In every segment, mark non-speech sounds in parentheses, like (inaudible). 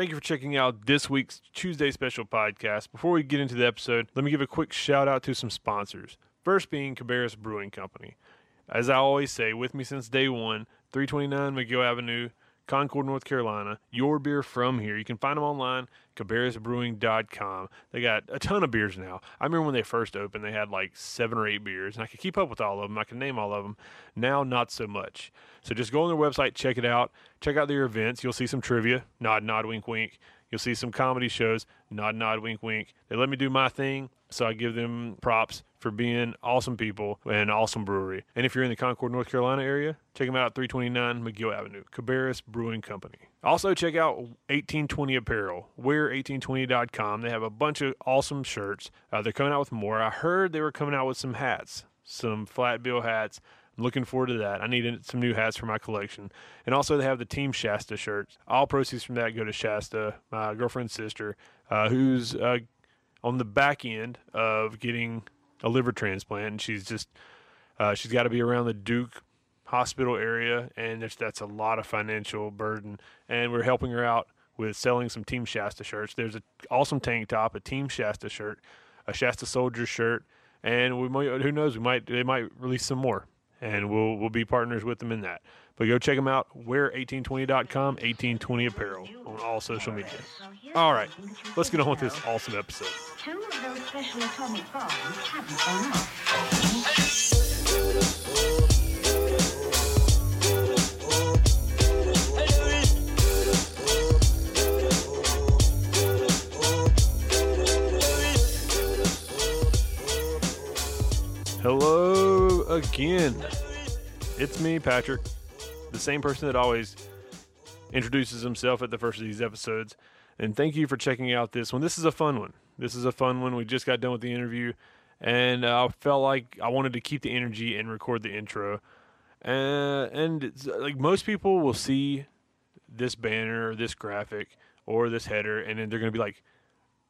Thank you for checking out this week's Tuesday special podcast. Before we get into the episode, let me give a quick shout out to some sponsors. First being Cabarrus Brewing Company. As I always say, with me since day one, 329 McGill Avenue, Concord, North Carolina. Your beer from here. You can find them online, cabarrusbrewing.com. They got a ton of beers now. I remember when they first opened, they had like seven or eight beers, and I could keep up with all of them. I can name all of them. Now, not so much. So just go on their website, check it out. Check out their events. You'll see some trivia. Nod, nod, wink, wink. You'll see some comedy shows. Nod, nod, wink, wink. They let me do my thing, so I give them props for being awesome people and awesome brewery. And if you're in the Concord, North Carolina area, check them out at 329 McGill Avenue, Cabarrus Brewing Company. Also, check out 1820 Apparel, wear1820.com. They have a bunch of awesome shirts. Uh, they're coming out with more. I heard they were coming out with some hats, some flat bill hats. I'm looking forward to that. I needed some new hats for my collection. And also, they have the Team Shasta shirts. All proceeds from that go to Shasta, my girlfriend's sister, uh, who's uh, on the back end of getting a liver transplant, and she's just uh, she's got to be around the Duke hospital area, and that's a lot of financial burden. And we're helping her out with selling some Team Shasta shirts. There's an awesome tank top, a Team Shasta shirt, a Shasta Soldier shirt, and we might who knows we might they might release some more, and we'll we'll be partners with them in that. But go check them out. Wear1820.com, 1820 Apparel on all social media. All right, let's get on with this awesome episode. Hello again. It's me, Patrick, the same person that always introduces himself at the first of these episodes. And thank you for checking out this one. This is a fun one. This is a fun one. We just got done with the interview, and uh, I felt like I wanted to keep the energy and record the intro. Uh, and like most people will see this banner or this graphic or this header, and then they're going to be like,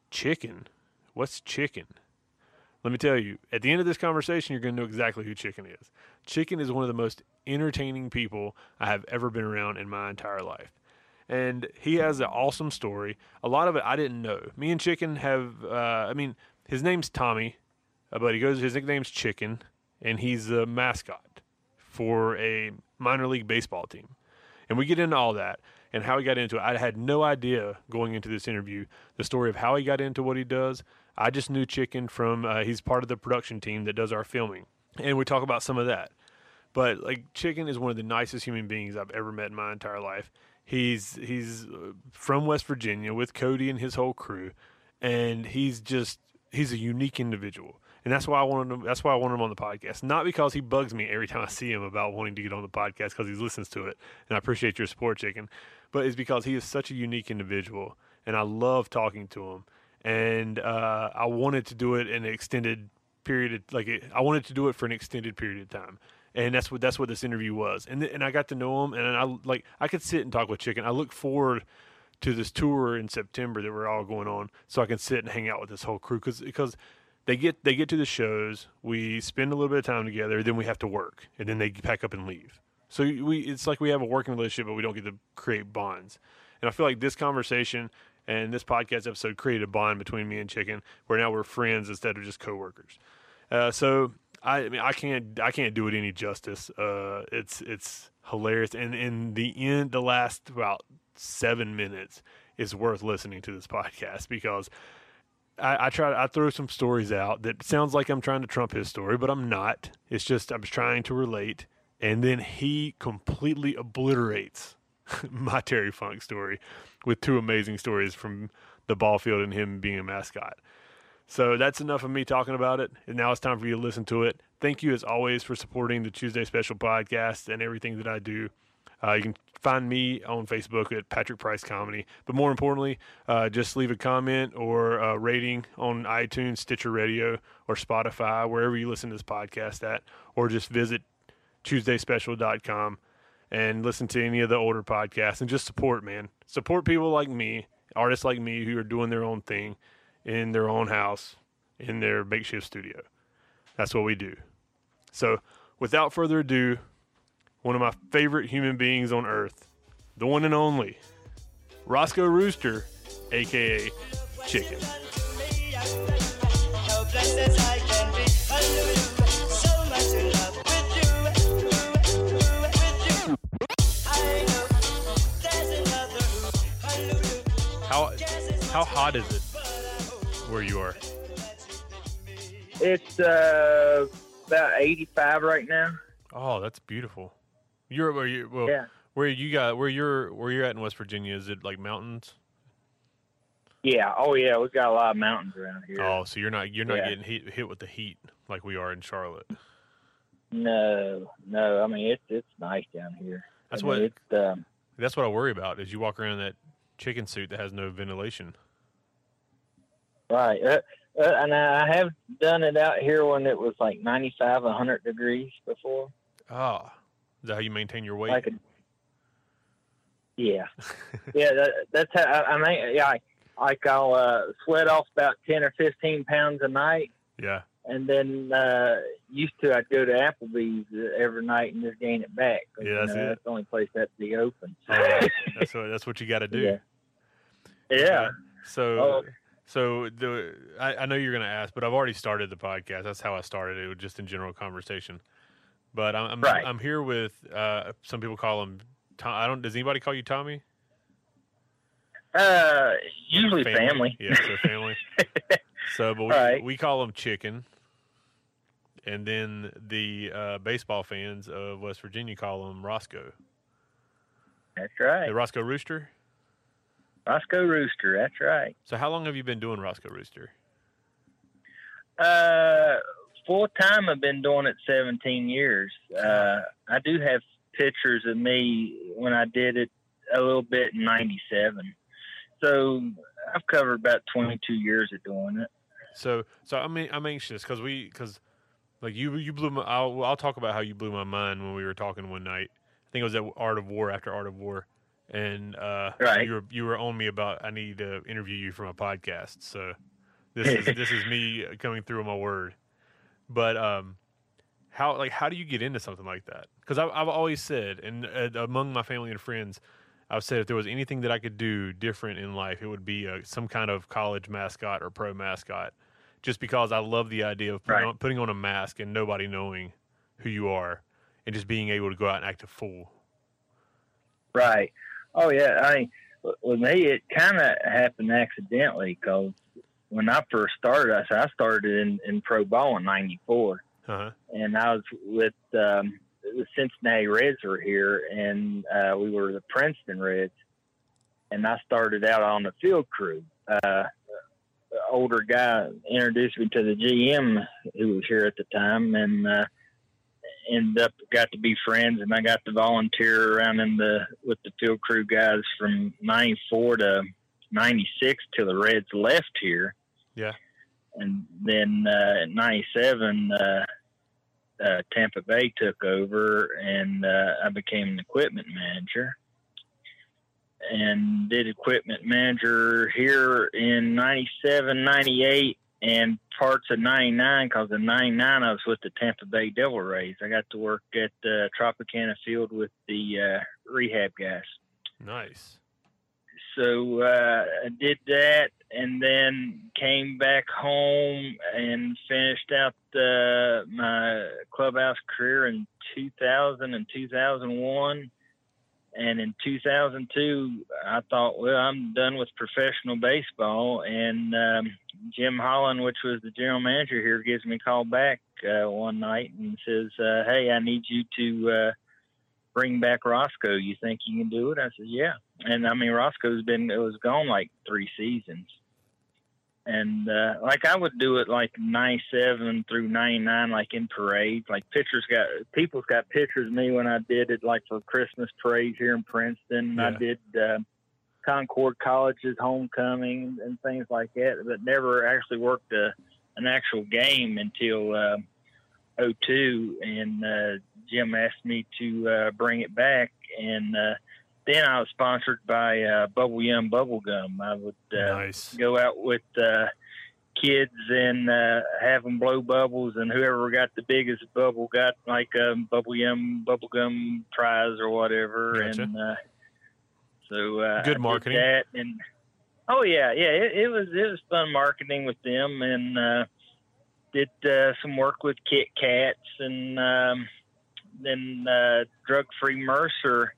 "Chicken? What's chicken?" Let me tell you, at the end of this conversation, you're going to know exactly who Chicken is. Chicken is one of the most entertaining people I have ever been around in my entire life. And he has an awesome story. A lot of it I didn't know. Me and Chicken have, uh, I mean, his name's Tommy, uh, but he goes, his nickname's Chicken, and he's a mascot for a minor league baseball team. And we get into all that and how he got into it. I had no idea going into this interview the story of how he got into what he does. I just knew Chicken from uh, he's part of the production team that does our filming, and we talk about some of that. But like Chicken is one of the nicest human beings I've ever met in my entire life. He's he's uh, from West Virginia with Cody and his whole crew, and he's just he's a unique individual and that's why I wanted him. That's why I wanted him on the podcast. Not because he bugs me every time I see him about wanting to get on the podcast because he listens to it, and I appreciate your support, Chicken. But it's because he is such a unique individual, and I love talking to him. And uh, I wanted to do it in an extended period, of, like it, I wanted to do it for an extended period of time. And that's what that's what this interview was. And th- and I got to know him, and I like I could sit and talk with Chicken. I look forward to this tour in September that we're all going on, so I can sit and hang out with this whole crew because because they get they get to the shows. We spend a little bit of time together. Then we have to work, and then they pack up and leave. So we it's like we have a working relationship, but we don't get to create bonds. And I feel like this conversation and this podcast episode created a bond between me and Chicken, where now we're friends instead of just coworkers. Uh, so I, I, mean, I can't I can't do it any justice. Uh, it's it's hilarious, and in the end, the last about seven minutes is worth listening to this (laughs) podcast because I, I try I throw some stories out that sounds like I'm trying to trump his story, but I'm not. It's just I'm trying to relate, and then he completely obliterates (laughs) my Terry Funk story with two amazing stories from the ball field and him being a mascot. So that's enough of me talking about it. And now it's time for you to listen to it. Thank you, as always, for supporting the Tuesday Special podcast and everything that I do. Uh, you can find me on Facebook at Patrick Price Comedy. But more importantly, uh, just leave a comment or a rating on iTunes, Stitcher Radio, or Spotify, wherever you listen to this podcast at, or just visit TuesdaySpecial.com and listen to any of the older podcasts and just support, man. Support people like me, artists like me who are doing their own thing in their own house, in their makeshift studio. That's what we do. So, without further ado, one of my favorite human beings on earth, the one and only Roscoe Rooster, aka Chicken. How hot is it where you are? It's uh, about 85 right now. Oh, that's beautiful. You're where you well, Yeah. where you got where you're where you're at in West Virginia. Is it like mountains? Yeah. Oh, yeah. We've got a lot of mountains around here. Oh, so you're not you're not Yeah. getting hit hit with the heat like we are in Charlotte. No, no. I mean, it's it's nice down here. That's I what- mean, It's, um, That's what I worry about. Is you walk around that chicken suit that has no ventilation. right. Uh, uh, and I have done it out here when it was like 95, 100 degrees before. Ah, is that how you maintain your weight? Yeah. (laughs) yeah. That, that's how I, I mean. Yeah. I, like I'll uh, sweat off about 10 or 15 pounds a night. yeah. And then uh, used to, I'd go to Applebee's uh, every night and just gain it back. Yeah, you that's know, it. That's the only place that's the open. Oh, yeah. (laughs) that's what that's what you got to do. Yeah. Yeah. So Oh. so the I, I know you're gonna ask, but I've already started the podcast. That's how I started it, just in general conversation. But I'm I'm, Right. I'm here with uh, some people call him. Tom, I don't. Does anybody call you Tommy? Uh, usually family. Yeah, so family. (laughs) so, but we Right. we call him Chicken, and then the uh, baseball fans of West Virginia call him Roscoe. That's right. The Roscoe Rooster. Roscoe Rooster. That's right. So, how long have you been doing Roscoe Rooster? Uh, full time. I've been doing it 17 years. Uh, I do have pictures of me when I did it a little bit in '97. So I've covered about 22 years of doing it. So, so I mean, I'm anxious because we, because like you, you blew my. I'll, I'll talk about how you blew my mind when we were talking one night. I think it was at Art of War after Art of War, and uh, Right. you were you were on me about I need to interview you from a podcast. So this is (laughs) this is me coming through my word. But um, how like how do you get into something like that? Because I've I've always said, and uh, among my family and friends, I've said if there was anything that I could do different in life, it would be uh, some kind of college mascot or pro mascot. Just because I love the idea of putting, Right. on, putting on a mask and nobody knowing who you are, and just being able to go out and act a fool. Right. Oh yeah. I mean, with me, it kind of happened accidentally because when I first started, I, I started in, in pro ball in '94. Uh-huh. and I was with um, the Cincinnati Reds were here, and uh, we were the Princeton Reds, and I started out on the field crew. Uh, older guy introduced me to the GM who was here at the time, and uh, ended up got to be friends, and I got to volunteer around in the with the field crew guys from '94 to '96 till the Reds left here. Yeah. And then uh, in '97, uh, uh, Tampa Bay took over, and uh, I became an equipment manager, and did equipment manager here in '97, '98, and parts of '99. Because in '99, I was with the Tampa Bay Devil Rays. I got to work at uh, Tropicana Field with the uh, rehab guys Nice. so uh, I did that, and then came back home and finished out uh, my clubhouse career in 2000 and 2001. And in 2002, I thought, well, I'm done with professional baseball. And um, Jim Holland, which was the general manager here, gives me a call back uh, one night and says, uh, "Hey, I need you to uh, bring back Roscoe. You think you can do it?" I said, "Yeah." and I mean Roscoe's been it was gone like three seasons, and uh, like I would do it like ninety seven through ninety nine, like in parades. Like pictures got people's got pictures of me when I did it, like for Christmas parades here in Princeton. I did uh, Concord College's homecoming and things like that, but never actually worked a, an actual game until uh, 02 and uh, Jim asked me to uh, bring it back and. Uh, then I was sponsored by uh, Bubble Yum Bubble Gum. I would uh, nice. go out with uh, kids and uh, have them blow bubbles, and whoever got the biggest bubble got like a Bubble Yum Bubble Gum prize or whatever. Gotcha. And uh, So uh, Good marketing. that and oh yeah, yeah, it, it was it was fun marketing with them and uh, did uh, some work with Kit Kats and um, then uh, Drug Free Mercer,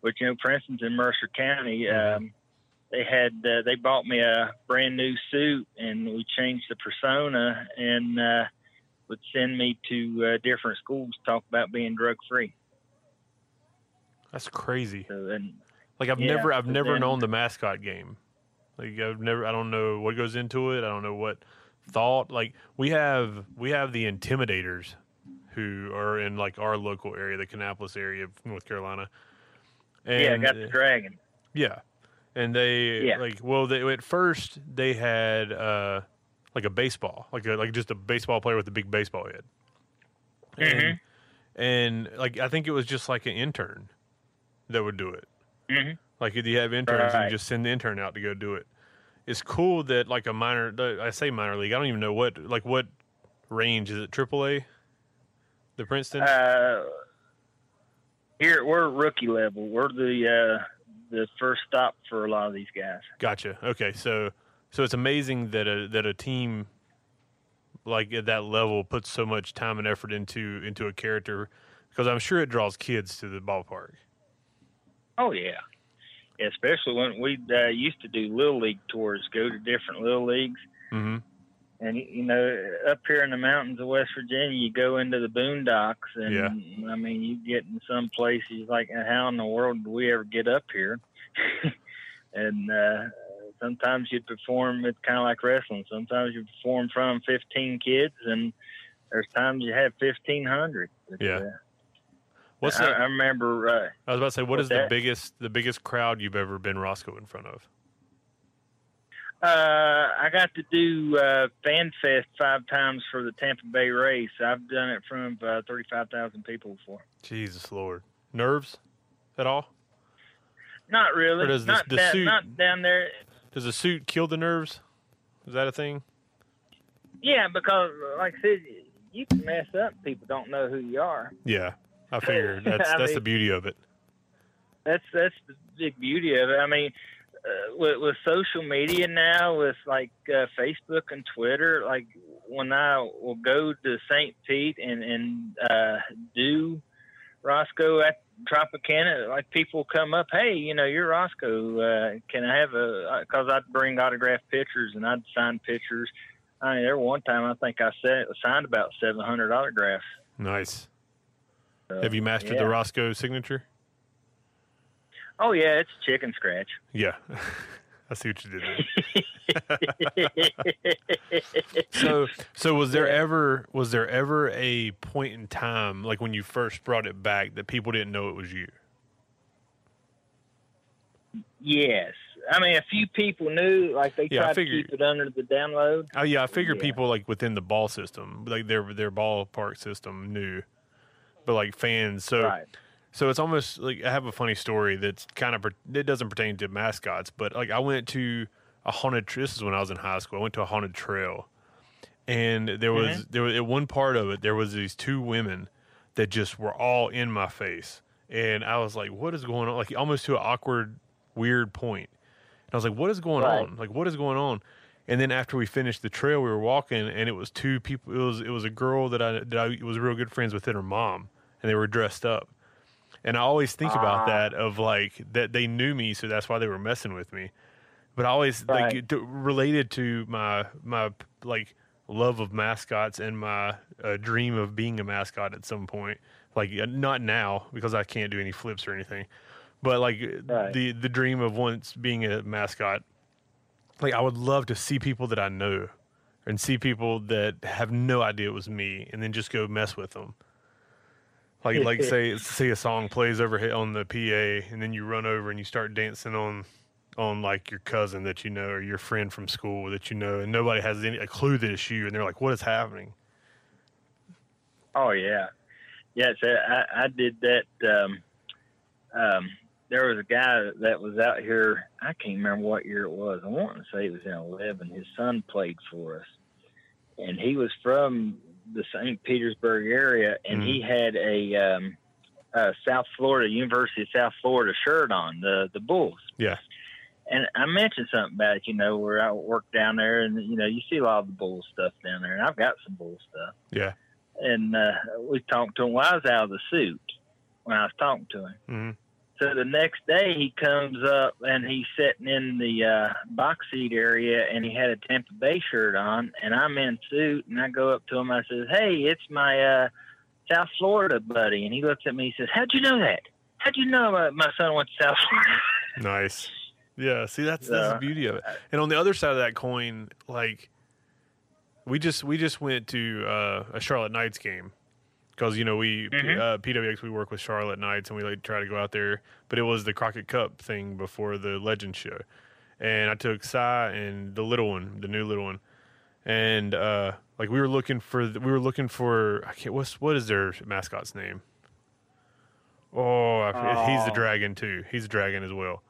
which you know, for instance, in Mercer County. Mhm. Um, they had uh, they bought me a brand new suit and we changed the persona and uh, would send me to uh, different schools to talk about being drug free. That's crazy. So and Like I've Yeah, never I've never then- known the mascot game. Like I've never I don't know what goes into it. I don't know what thought. Like we have we have the intimidators who are in like our local area, the Kannapolis area of North Carolina. And yeah, I got the dragon. yeah. And they Yeah. like well they at first they had uh like a baseball, like a like just a baseball player with a big baseball head. And, Mhm. and like I think it was just like an intern that would do it. hmm Like if you have interns Right. you just send the intern out to go do it. It's cool that like a minor, I say minor league. I don't even know what like what range is it? Triple A, the Princeton. Uh, here we're rookie level. We're the uh, the first stop for a lot of these guys. gotcha. Okay, so so it's amazing that a that a team like at that level puts so much time and effort into into a character because I'm sure it draws kids to the ballpark. Oh yeah, especially when we uh, used to do little league tours, go to different little leagues. hmm And you know, up here in the mountains of West Virginia, you go into the boondocks, and Yeah. I mean, you get in some places like, how in the world do we ever get up here? (laughs) and uh, sometimes you perform. It's kind of like wrestling. Sometimes you perform of 15 kids, and there's times you have 1,500. But, Yeah. uh, What's I, the, I remember. Uh, I was about to say, what's is the biggest the biggest crowd you've ever been Roscoe in front of? Uh, I got to do uh, Fan Fest five times for the Tampa Bay Rays. I've done it in front of uh, 35,000 people before. Jesus Lord, nerves at all? Not really. Or does the- not, the down, suit- not down there. Does a suit kill the nerves? Is that a thing? Yeah, because like I said, you can mess up. People don't know who you are. Yeah, I figured (laughs) that's I that's the beauty of it. That's that's the big beauty of it. I mean, uh, with, with social media now, with like uh, Facebook and Twitter, like when I will go to St. Pete and and uh, do Roscoe at Tropicana, like people come up, hey, you know, you're Roscoe. Uh, can I have a? Because I'd bring autographed pictures and I'd sign pictures. I mean, there one time I think I said, signed about 700 autographs. Nice. Have you mastered yeah. the Roscoe signature? Oh yeah, it's chicken scratch. Yeah, (laughs) I see what you did there. (laughs) So, so was there ever was there ever a point in time, like when you first brought it back, that people didn't know it was you? Yes. I mean, a few people knew, like they Yeah, tried to keep it under the download. Oh yeah, I figure Yeah. people like within the ball system, like their their ballpark system knew, but like fans. So Right. So it's almost like I have a funny story that's kind of it doesn't pertain to mascots, but like I went to a haunted. This is when I was in high school. I went to a haunted trail, and there was mm-hmm. there was at one part of it there was these two women that just were all in my face, and I was like, "What is going on?" Like almost to an awkward, weird point. And I was like, "What is going Right. on? Like what is going on?" And then after we finished the trail, we were walking, and it was two people. It was it was a girl that I that I was real good friends with, and her mom, and they were dressed up. And I always think about Ah. that of like that they knew me, so that's why they were messing with me. But I always like Right. it- to- related to my my like love of mascots and my uh, dream of being a mascot at some point. Like uh, not now because I can't do any flips or anything, but like Right. the the dream of once being a mascot. Like I would love to see people that I know, and see people that have no idea it was me, and then just go mess with them. Like like say say a song plays over on the PA, and then you run over and you start dancing on on like your cousin that you know or your friend from school that you know, and nobody has any a clue that it's you, and they're like, "What is happening?" Oh yeah, yes. I, I did that. Um, um, there was a guy that was out here. I can't remember what year it was. I want to say it was in eleven. His son played for us, and he was from the St. Petersburg area, and he had a um, uh, South Florida University of South Florida shirt on the the Bulls. Yeah. And I mentioned something about it, you know, where I work down there, and you know, you see a lot of the Bull stuff down there, and I've got some Bull stuff. Yeah. And uh, we talked to him. Well, I was out of the suit when I was talking to him. hmm So the next day he comes up and he's sitting in the uh, box seat area and he had a Tampa Bay shirt on and I'm in suit and I go up to him. I says, "Hey, it's my uh, South Florida buddy." And he looks at me. He says, "How'd you know that? How'd you know uh, my son went to South Florida?" (laughs) Nice. Yeah. See, that's that's the beauty of it. And on the other side of that coin, like we just we just went to uh, a Charlotte Knights game because you know we Mhm. uh, PWX we work with Charlotte Knights and we like try to go out there, but it was the Crockett Cup thing before the Legend show, and I took Cy and the little one, the new little one, and uh, like we were looking for we were looking for I can't what's what is their mascot's name? Oh, I he's the dragon too. He's a dragon as well.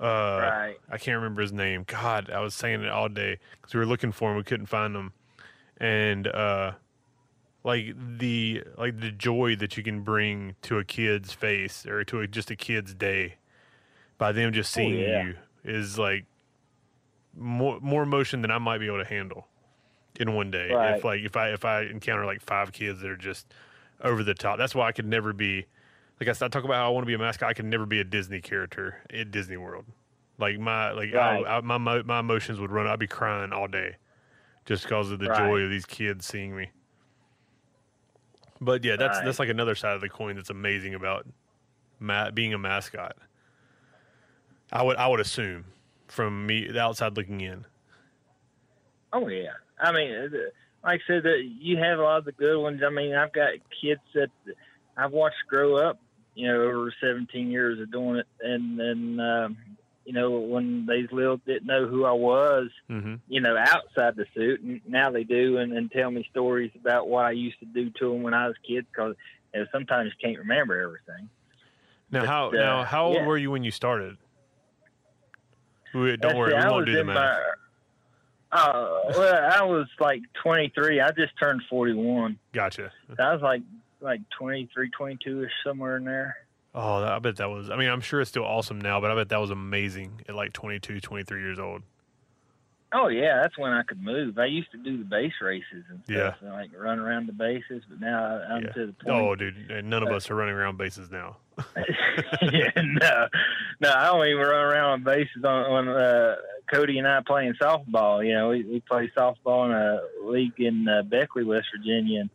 Uh, right. I can't remember his name. God, I was saying it all day because we were looking for him. We couldn't find him, and uh, like the like the joy that you can bring to a kid's face or to a, just a kid's day by them just Oh, seeing yeah. you is like more more emotion than I might be able to handle in one day. Right. If like if I if I encounter like five kids that are just over the top, that's why I could never be. Like I said, I talk about how I want to be a mascot. I could never be a Disney character at Disney World. Like my like Right. I, I, my my emotions would run. I'd be crying all day, just because of the Right. joy of these kids seeing me. But yeah, that's Right. that's like another side of the coin that's amazing about ma- being a mascot. I would I would assume from me the outside looking in. Oh yeah. I mean, uh, like I said, you have a lot of the good ones. I mean, I've got kids that I've watched grow up. You know, over 17 years of doing it, and then um, you know when these little didn't know who I was. hmm You know, outside the suit, and now they do, and, and tell me stories about what I used to do to them when I was a kid. Because you know, sometimes you can't remember everything. Now But, how uh, now how old yeah. were you when you started? Don't Let's worry, see, we I won't do the math. my- Uh, well, I was like 23. I just turned 41. Gotcha. I was like like 23, 22 ish somewhere in there. Oh, I bet that was. I mean, I'm sure it's still awesome now, but I bet that was amazing at like 22, 23 years old. Oh yeah, that's when I could move. I used to do the base races and Yeah. stuff, and, like run around the bases. But now I'm Yeah. to the point. Oh, dude, and none of us are running around bases now. yeah, (laughs) (laughs) no, no, I don't even run around on bases on, on uh, Cody and I playing softball. You know, we, we play softball in a league in uh, Beckley, West Virginia, and,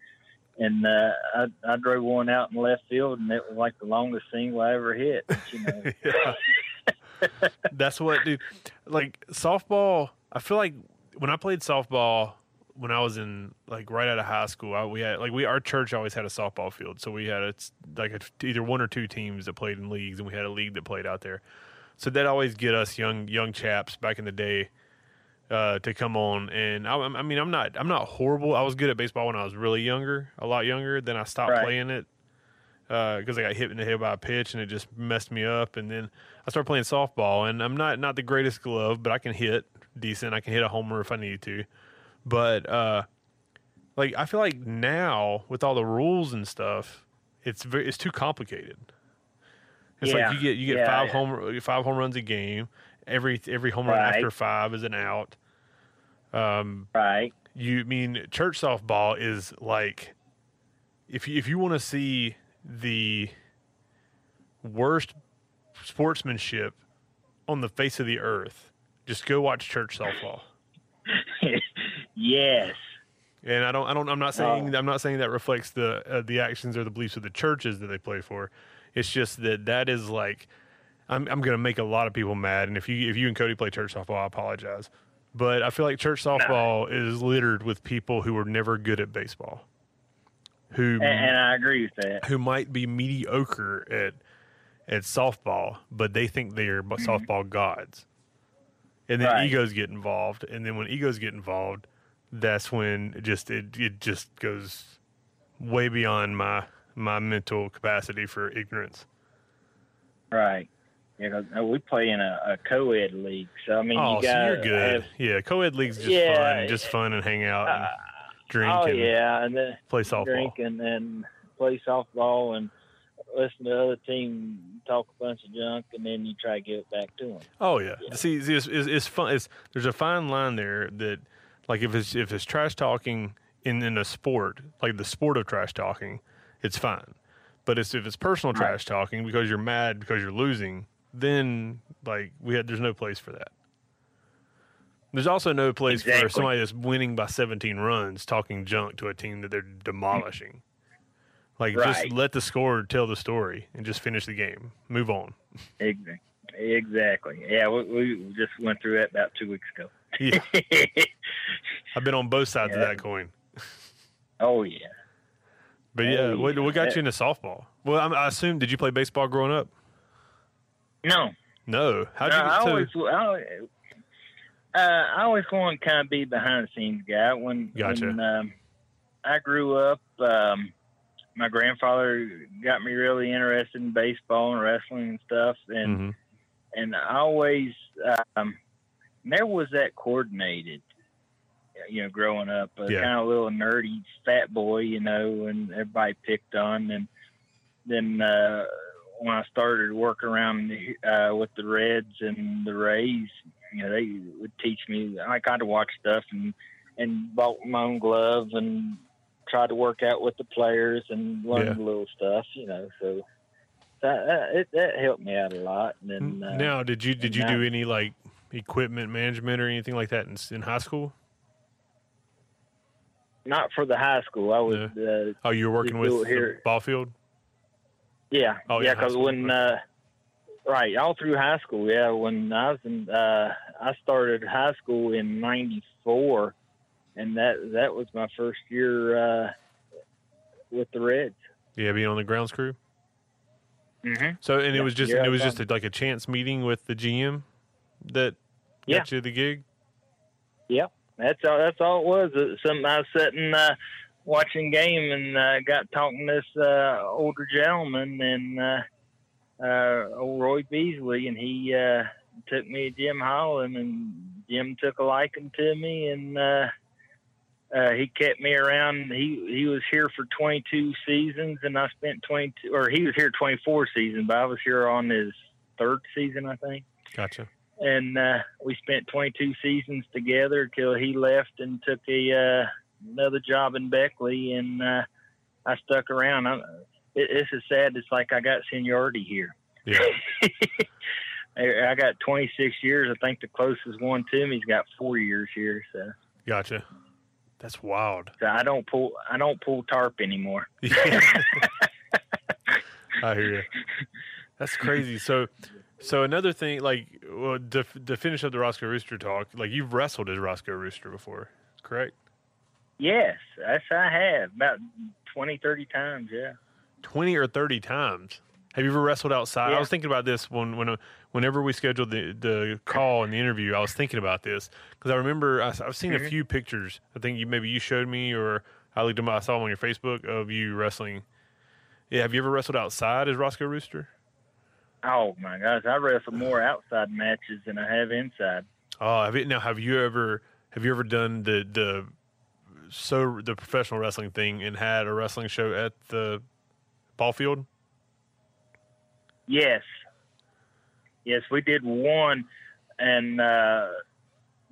and uh, I, I drove one out in left field, and it was like the longest single I ever hit. You know, (laughs) That's what, dude. Like softball, I feel like when I played softball when I was in like right out of high school, I, we had like we our church always had a softball field, so we had it's like a, either one or two teams that played in leagues, and we had a league that played out there. So that always get us young young chaps back in the day uh, to come on. And I, I mean, I'm not I'm not horrible. I was good at baseball when I was really younger, a lot younger. Then I stopped Right. playing it because I got hit in the head by a pitch and it just messed me up. And then I started playing softball, and I'm not not the greatest glove, but I can hit decent. I can hit a homer if I need to. But uh, like I feel like now with all the rules and stuff, it's very it's too complicated. It's Yeah. like you get you get Yeah, five yeah. home five home runs a game. Every every home run Right. after five is an out. Um, right? you mean church softball is like if you if you want to see the worst sportsmanship on the face of the earth, just go watch church softball. (laughs) yes. And I don't I don't I'm not saying Oh. I'm not saying that reflects the uh, the actions or the beliefs of the churches that they play for. It's just that that is like I'm I'm going to make a lot of people mad and if you if you and Cody play church softball, I apologize. But I feel like church softball is littered with people who were never good at baseball. Who And, and I agree with that. who might be mediocre at at softball, but they think they are mm-hmm. softball gods. And then Right. egos get involved, and then when egos get involved, that's when it just it it just goes way beyond my my mental capacity for ignorance. Right. Yeah, uh, we play in a, a co-ed league, so I mean, oh, you so got you're good. yeah, co-ed leagues just Yeah, fun, just fun and hang out and Uh, drink oh and yeah, and then play softball. drink and then play softball and listen to the other team talk a bunch of junk, and then you try to give it back to them. Oh yeah. Yeah. See, see it's, it's, it's fun. It's, there's a fine line there that, like, if it's if it's trash talking in in a sport, like the sport of trash talking, it's fine. But it's if it's personal Right. trash talking because you're mad because you're losing, then like we had there's no place for that. There's also no place for somebody that's winning by 17 runs talking junk to a team that they're demolishing. Like just let the score tell the story and just finish the game. Move on. Exactly. Exactly. Yeah, we, we just went through that about two weeks ago. Yeah. (laughs) I've been on both sides of that coin. oh yeah. But yeah, Oh, what, what got yeah. you into softball? Well, I'm, I assume did you play baseball growing up? No, No. How'd you I get to? always, I always, uh, I always want to kind of be behind the scenes guy. When, Gotcha. when um, I grew up, um, my grandfather got me really interested in baseball and wrestling and stuff, and Mhm. and I always um, never was that coordinated. You know, growing up, a Yeah. kind of a little nerdy fat boy, you know, and everybody picked on. And then uh, when I started working around uh, with the Reds and the Rays, you know, they would teach me. I kind of watched stuff and and bought my own glove and tried to work out with the players and learn Yeah. little stuff, you know. So that that, it, that helped me out a lot. And then uh, now, did you did you do any like equipment management or anything like that in, in high school? not for the high school. I was, uh, Oh, you were working with here. ball field. Yeah, Oh, yeah, yeah, because school. when, uh, right, all through high school, yeah, when I was in, uh, I started high school in '94, and that that was my first year uh, with the Reds. Yeah, being on the grounds crew. Mm-hmm. So, and it was just it was just a, like a chance meeting with the GM that Yeah. got you the gig. Yep. That's all. That's all it was. It was something I was sitting uh, watching game and uh, got talking to this uh, older gentleman and uh, uh, old Roy Beasley, and he uh, took me to Jim Holland, and Jim took a liking to me, and uh, uh, he kept me around. He he was here for 22 seasons, and I spent 22, or he was here 24 seasons, but I was here on his third season, I think Gotcha. and uh, we spent 22 seasons together till he left and took a uh, another job in Beckley, and uh, I stuck around. I, it, this is sad. It's like I got seniority here. Yeah. (laughs) I got 26 years. I think the closest one to me's got four years here. So, Gotcha. That's wild. so I don't pull I don't pull tarp anymore. (laughs) Yeah. I hear you. That's crazy. So, so another thing, like, well, to, to finish up the Roscoe Rooster talk, like you've wrestled as Roscoe Rooster before, correct? Yes, that's I have about 20, 30 times. Yeah. Twenty or thirty times. Have you ever wrestled outside? I was thinking about this when when whenever we scheduled the the call and the interview. I was thinking about this because I remember I, have seen a Mhm. few pictures. I think you maybe you showed me or I looked them. I saw them on your Facebook of you wrestling. Yeah, have you ever wrestled outside as Roscoe Rooster? Oh my gosh, I wrestle more outside matches than I have inside. Oh, have you, now have you ever have you ever done the the so the professional wrestling thing and had a wrestling show at the ball field? Yes. Yes, we did one, and uh,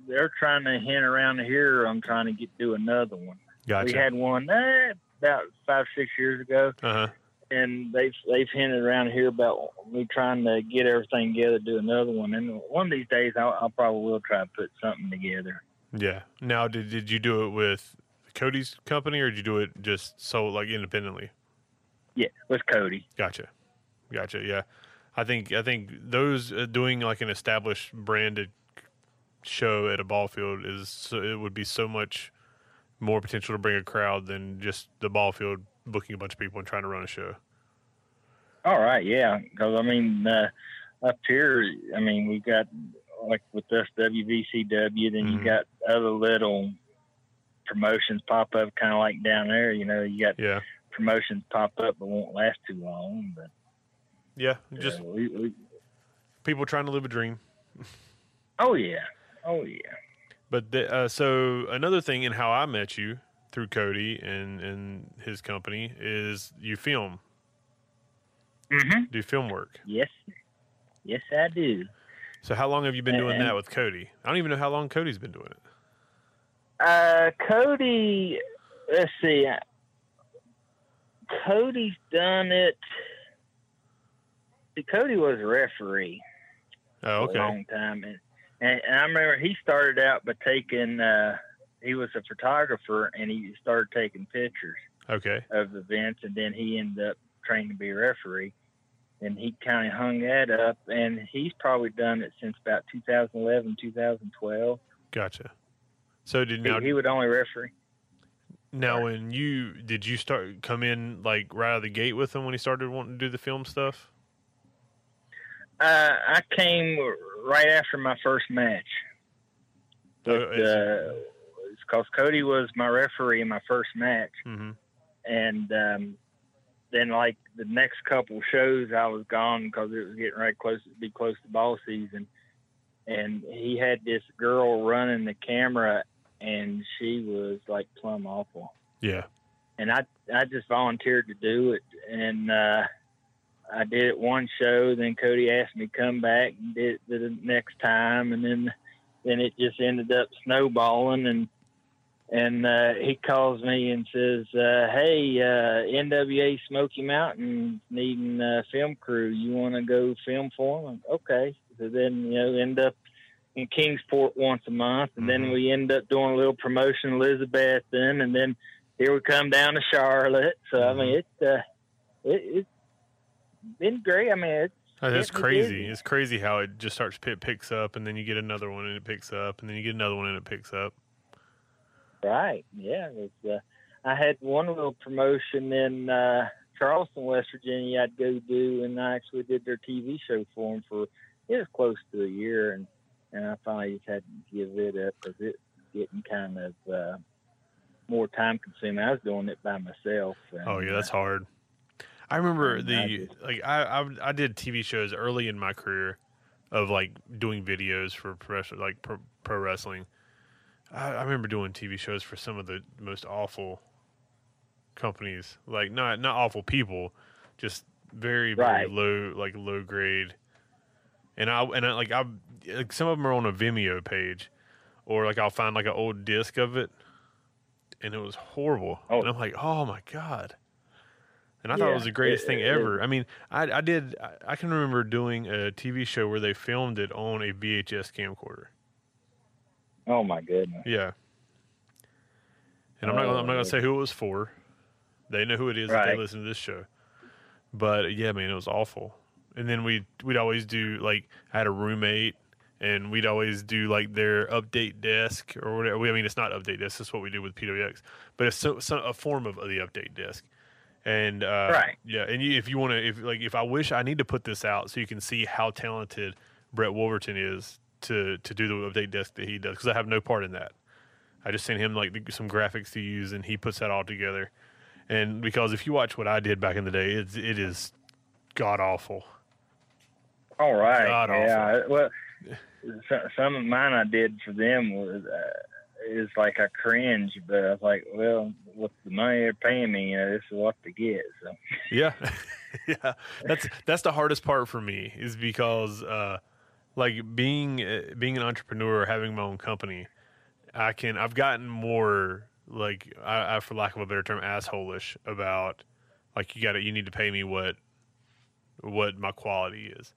they're trying to hint around here. I'm trying to get do another one. Gotcha. We had one eh, about five six years ago, uh huh. and they've they've hinted around here about me trying to get everything together, do another one. And one of these days, I'll, I'll probably will try to put something together. Yeah. Now, did did you do it with Cody's company or did you do it just so like independently? Yeah, with Cody. Gotcha. Gotcha. Yeah. I think I think those uh, doing like an established branded show at a ball field is so, it would be so much more potential to bring a crowd than just the ball field booking a bunch of people and trying to run a show. All right, yeah, because I mean, uh, up here, I mean, we've got like with us WVCW, then Mhm. you got other little promotions pop up, kind of like down there. You know, you got Yeah. promotions pop up, but won't last too long. But Yeah. Just we, we, people trying to live a dream. oh yeah, oh yeah, But the, uh, so another thing in how I met you through Cody and and his company is you film. Mm-hmm. do film work. Yes, yes, I do. So how long have you been doing that with Cody? I don't even know how long Cody's been doing it. Uh, Cody, let's see. Cody's done it. See, Cody was a referee Oh, for okay. a long time, and, and, and I remember he started out by taking. Uh, he was a photographer, and he started taking pictures Okay. of events, and then he ended up training to be a referee. And he kind of hung that up, and he's probably done it since about 2011, 2012. Gotcha. So did He, now he would only referee. now when you did you start come in like right out of the gate with him when he started wanting to do the film stuff? Uh, I came right after my first match. Oh, But, is- uh, because Cody was my referee in my first match, Mhm. and um, then like the next couple shows, I was gone because it was getting right close to be close to ball season, and he had this girl running the camera, and she was like plumb awful. Yeah. and I I just volunteered to do it, and uh, I did it one show. Then Cody asked me to come back and did it the next time, and then then it just ended up snowballing, and and uh, he calls me and says, uh, "Hey, uh, NWA Smoky Mountain needing a film crew. You want to go film for them?" Okay, so then you know end up in Kingsport once a month, and then Mhm. we end up doing a little promotion in Elizabethton, and then here we come down to Charlotte. So I mean, it's uh, it, it's been great. I mean, it's Oh, That's crazy. busy. It's crazy how it just starts it picks up and then you get another one and it picks up and then you get another one and it picks up. right. Yeah, it's, uh, I had one little promotion in uh, Charleston, West Virginia. I'd go do, and I actually did their TV show for them for it was close to a year, and and I finally just had to give it up because it's getting kind of uh, more time consuming. I was doing it by myself. And, Oh yeah, that's uh, hard. I remember the I just- like I, I I did TV shows early in my career of like doing videos for professional like pro, pro wrestling. I, I remember doing TV shows for some of the most awful companies, like not not awful people, just very very Right. low like low grade. And I and I like I like some of them are on a Vimeo page, or like I'll find like an old disc of it, and it was horrible. Oh. And I'm like, oh my god. And I thought it was the greatest it- thing it- ever. I mean, I, I did. I, I can remember doing a TV show where they filmed it on a VHS camcorder. Oh my goodness. Yeah. And I'm not. Gonna, I'm not Oh, gonna say who it was for. They know who it is if they listen to this show. But yeah, man, it was awful. And then we we'd always do like I had a roommate, and we'd always do like their update desk or whatever. We- I mean, it's not update desk. It's what we do with PWX, but it's so, so, a form of the update desk. And uh, Right. yeah, and you, if you want to, if like if I wish I need to put this out so you can see how talented Brett Wolverton is to to do the update desk that he does because I have no part in that. I just sent him like the- some graphics to use, and he puts that all together. And because if you watch what I did back in the day, it's it is god awful. All right. God yeah. Well, some of mine I did for them was uh, is like I cringe, but I was like, well, with the money they're paying me, you know, this is what they get. So (laughs) Yeah, (laughs) yeah. That's that's the hardest part for me is because uh, like being uh, being an entrepreneur, having my own company, I can I've gotten more like I, I for lack of a better term, assholeish about like you got to you need to pay me what what my quality is.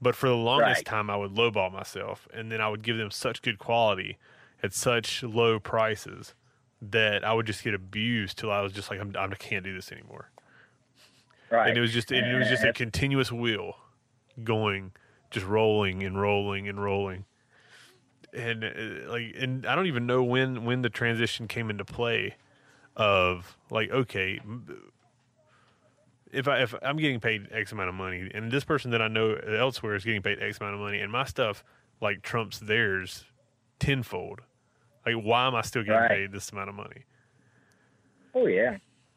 But for the longest Right. time, I would lowball myself, and then I would give them such good quality at such low prices that I would just get abused till I was just like, I'm, I can't do this anymore right. and it was just and it was just a continuous wheel going just rolling and rolling and rolling and uh, like and i don't even know when when the transition came into play of like okay if i if i'm getting paid x amount of money and this person that i know elsewhere is getting paid x amount of money and my stuff like trumps theirs tenfold like why am i still getting Right. paid this amount of money oh yeah.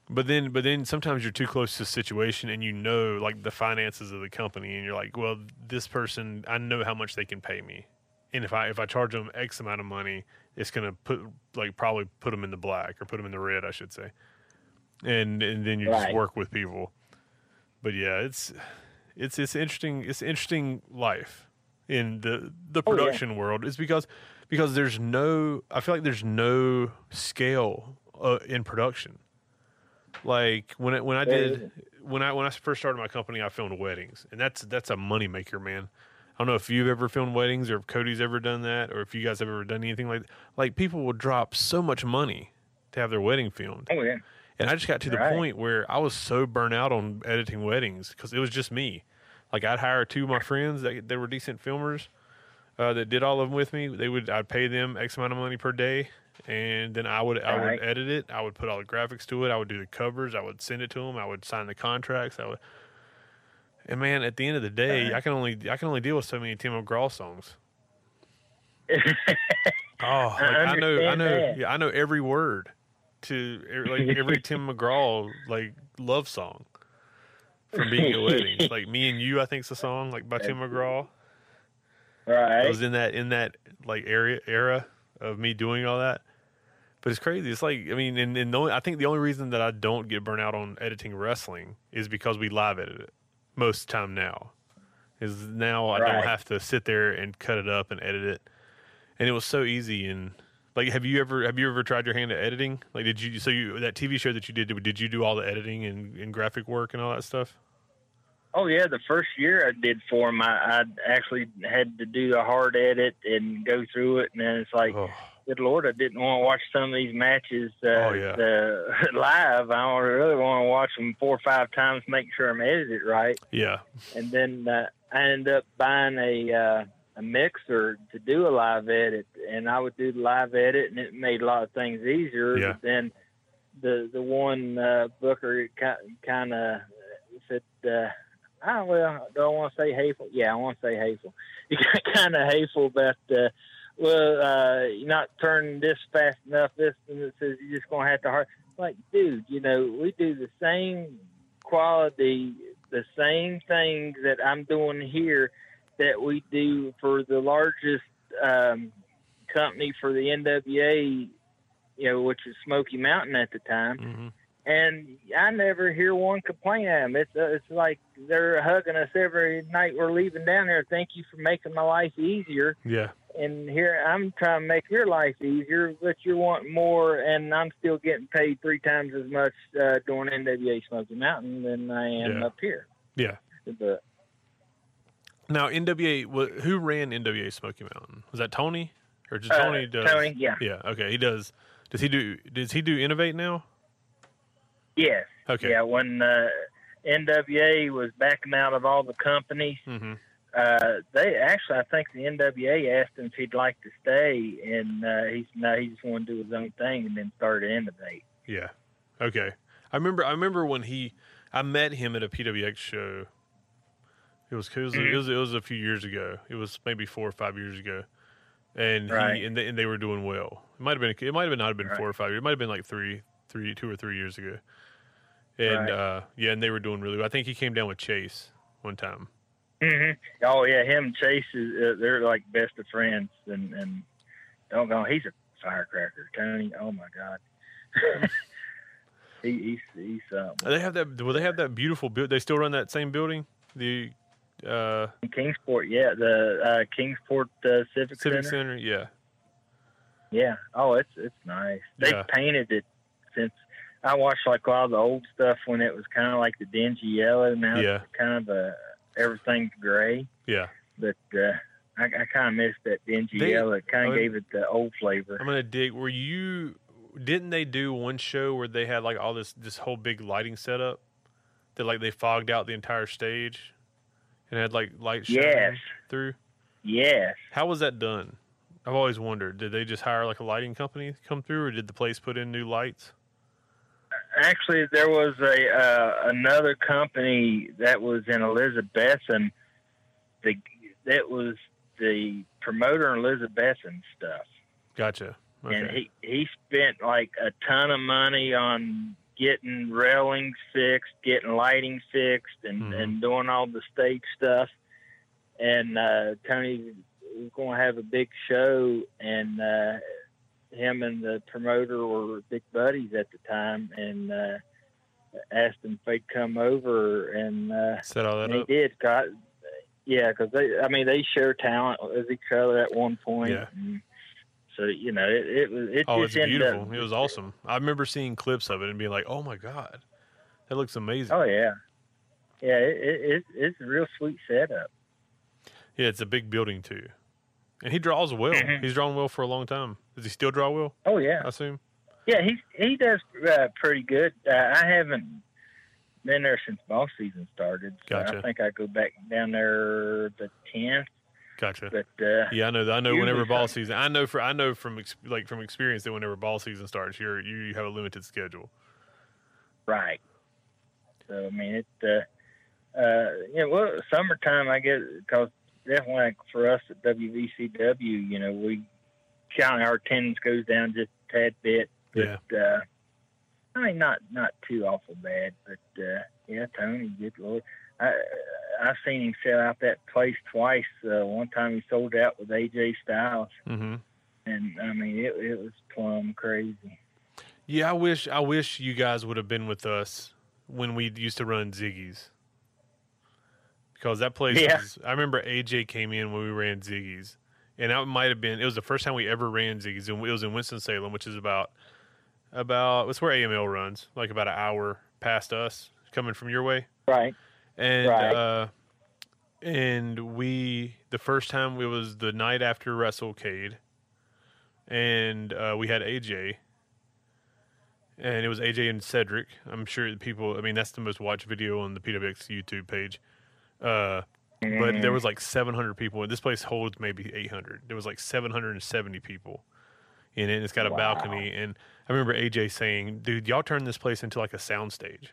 but then, but then sometimes you're too close to the situation, and you know, like the finances of the company, and you're like, well, this person, I know how much they can pay me, and if I if I charge them X amount of money, it's gonna put like probably put them in the black or put them in the red, I should say, and and then you just work with people. But yeah, it's it's it's interesting. It's interesting life in the the Oh, yeah. production world. It's because because there's no. I feel like there's no scale uh, in production. Like when it, when I did when I when I first started my company, I filmed weddings, and that's that's a moneymaker, man. I don't know if you've ever filmed weddings or if Cody's ever done that or if you guys have ever done anything like like people will drop so much money to have their wedding filmed. Oh yeah. And I just got to the Right. point where I was so burnt out on editing weddings because it was just me. Like I'd hire two of my friends that they were decent filmers uh, that did all of them with me. They would I'd pay them X amount of money per day, and then I would I Right. would edit it. I would put all the graphics to it. I would do the covers. I would send it to them. I would sign the contracts. I would. And man, at the end of the day, Right. I can only I can only deal with so many Tim McGraw songs. (laughs) Oh, like, I, know, I know, yeah, I know every word to like (laughs) every Tim McGraw like love song from being a weddings. (laughs) Like me and you, I think's a song like by Tim McGraw. Right. I was in that in that like area era of me doing all that. But it's crazy. It's like I mean, and, and the only, I think the only reason that I don't get burnt out on editing wrestling is because we live edit it most time now. Is now I don't have to sit there and cut it up and edit it, and it was so easy. And like, have you ever have you ever tried your hand at editing? Like, did you so you that TV show that you did? Did you do all the editing and, and graphic work and all that stuff? Oh yeah, the first year I did for him, I, I actually had to do a hard edit and go through it, and then it's like, Oh, good lord, I didn't want to watch some of these matches uh, Oh, yeah. the, (laughs) live. I don't really want to watch them four or five times, make sure I'm edited right. yeah, And then uh, I ended up buying a uh, a mixer to do a live edit, and I would do the live edit, and it made a lot of things easier. Yeah. But then the the one uh, Booker kind of said, uh, "Ah, well, do I want to say hateful? Yeah, I want to say hateful. (laughs) He got kind of hateful about, uh, well, uh, you're not turning this fast enough. This and it says you're just gonna have to hard. Like, dude, you know, we do the same quality, the same things that I'm doing here that we do for the largest um, company for the NWA, you know, which is Smoky Mountain at the time hmm and I never hear one complain at them. It's uh, it's like they're hugging us every night we're leaving down there. Thank you for making my life easier. yeah, And here I'm trying to make your life easier, but you want more, and I'm still getting paid three times as much uh, doing NWA Smoky Mountain than I am Yeah. up here. yeah. But Now NWA, who ran NWA Smoky Mountain? Was that Tony or just uh, Tony? Does, Tony, yeah, Yeah. Okay. He does. Does he do? Does he do Innovate now? yes, Okay. yeah. When uh, NWA was backing out of all the companies, hmm uh, they actually, I think the NWA asked him if he'd like to stay, and uh, he's no, he just wanted to do his own thing, and then started Innovate. Yeah. Okay. I remember. I remember when he. I met him at a PWX show. It was. It was, Mm-hmm. it was. It was a few years ago. It was maybe four or five years ago, and Right. he and they, and they were doing well. It might have been. It might have not have been Right. four or five. years. It might have been like three, three, two or three years ago. And Right. uh, yeah, and they were doing really well. I think he came down with Chase one time. hmm Oh yeah, him and Chase is uh, they're like best of friends, and and don't go. He's a firecracker, Tony. Oh my God. (laughs) he, he's he's something. They have that. Will they have that beautiful build? They still run that same building. The uh, Kingsport, yeah, the uh, Kingsport uh, Civic, Civic Center. Center. Yeah. Yeah. Oh, it's it's nice. They Yeah. painted it since I watched like all the old stuff when it was kind of like the dingy yellow. Now Yeah. it's kind of a everything's gray. Yeah. But uh, I, I kind of missed that dingy They- yellow. It kind of gave it the old flavor. I'm gonna dig. Were you? Didn't they do one show where they had like all this this whole big lighting setup that like they fogged out the entire stage and had like light shining Yes. through? Yes. How was that done? I've always wondered. Did they just hire like a lighting company to come through, or did the place put in new lights? Actually, there was a uh, another company that was in Elizabethton. The that was the promoter in Elizabethton stuff. Gotcha. Okay. and he he spent like a ton of money on getting railings fixed, getting lighting fixed, and Mhm. and doing all the stage stuff. And uh, Tony was going to have a big show, and uh, him and the promoter were big buddies at the time, and uh, asked them if they'd come over, and uh, Set all that and he did. Got yeah, because they, I mean, they share talent with each other at one point. Yeah. and so you know, it, it was it Oh, it's beautiful. up. It was awesome. I remember seeing clips of it and being like, "Oh my god, that looks amazing." Oh yeah, yeah. It, it, it, it's a real sweet setup. Yeah, it's a big building too, and he draws well. Mhm. He's drawn well for a long time. Does he still draw well? Oh yeah, I assume. yeah. He he does uh, pretty good. Uh, I haven't been there since ball season started. So Gotcha. I think I go back down there the tenth. Gotcha. But uh, Yeah, I know. I know. Whenever ball so. season, I know for I know from ex- like from experience that whenever ball season starts, you're you, you have a limited schedule. Right. So I mean, it. Uh, uh, yeah. Well, summertime, I guess, because definitely like for us at WVCW, you know, we kind of our attendance goes down just a tad bit. Yeah. But, uh, I mean, not not too awful bad, but uh, yeah, Tony, good lord, I I've seen him sell out that place twice. Uh, one time he sold out with AJ Styles, Mm-hmm. and I mean, it it was plumb crazy. Yeah, I wish I wish you guys would have been with us when we used to run Ziggy's. Because that place Yeah. was, I remember AJ came in when we ran Ziggy's. And that might have been it was the first time we ever ran Ziggy's and it was in Winston Salem, which is about about it's where AML runs, like about an hour past us, coming from your way. Right. And Right. uh and we the first time it was the night after WrestleCade and uh we had AJ and it was AJ and Cedric. I'm sure people I mean that's the most watched video on the PWX YouTube page. Uh but Mm-hmm. there was like 700 people. And this place holds maybe 800. There was like 770 people in it. And it's got a Wow. balcony. And I remember AJ saying, "Dude, y'all turned this place into like a soundstage,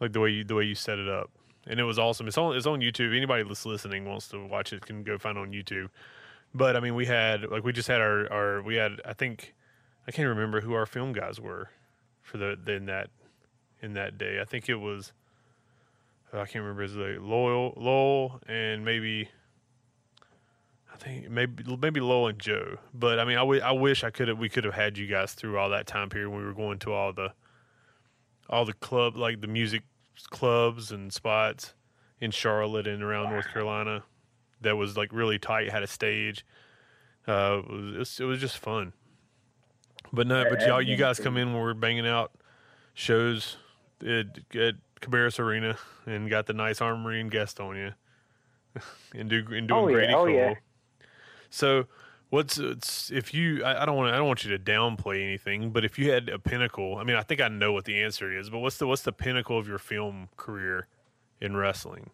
like the way you the way you set it up." And it was awesome. It's on it's on YouTube. Anybody that's listening wants to watch it can go find it on YouTube. But I mean, we had like we just had our our we had I think I can't remember who our film guys were for the in that in that day. I think it was oh, I can't remember his name. Lowell, Lowell, and maybe I think maybe maybe Lowell and Joe. But I mean, I, w- I wish I could have we could have had you guys through all that time period when we were going to all the all the club like the music clubs and spots in Charlotte and around North Carolina. That was like really tight. Had a stage. Uh, it was it was, just fun. But no, but y'all, you guys come in when we're banging out shows at, at Cabarrus Arena and got the nice armory and guest on you, (laughs) and do and doing Oh, yeah. Grady Oh, Cole. yeah. So, what's it's, if you? I, I don't want I don't want you to downplay anything, but if you had a pinnacle, I mean, I think I know what the answer is. But what's the what's the pinnacle of your film career in wrestling?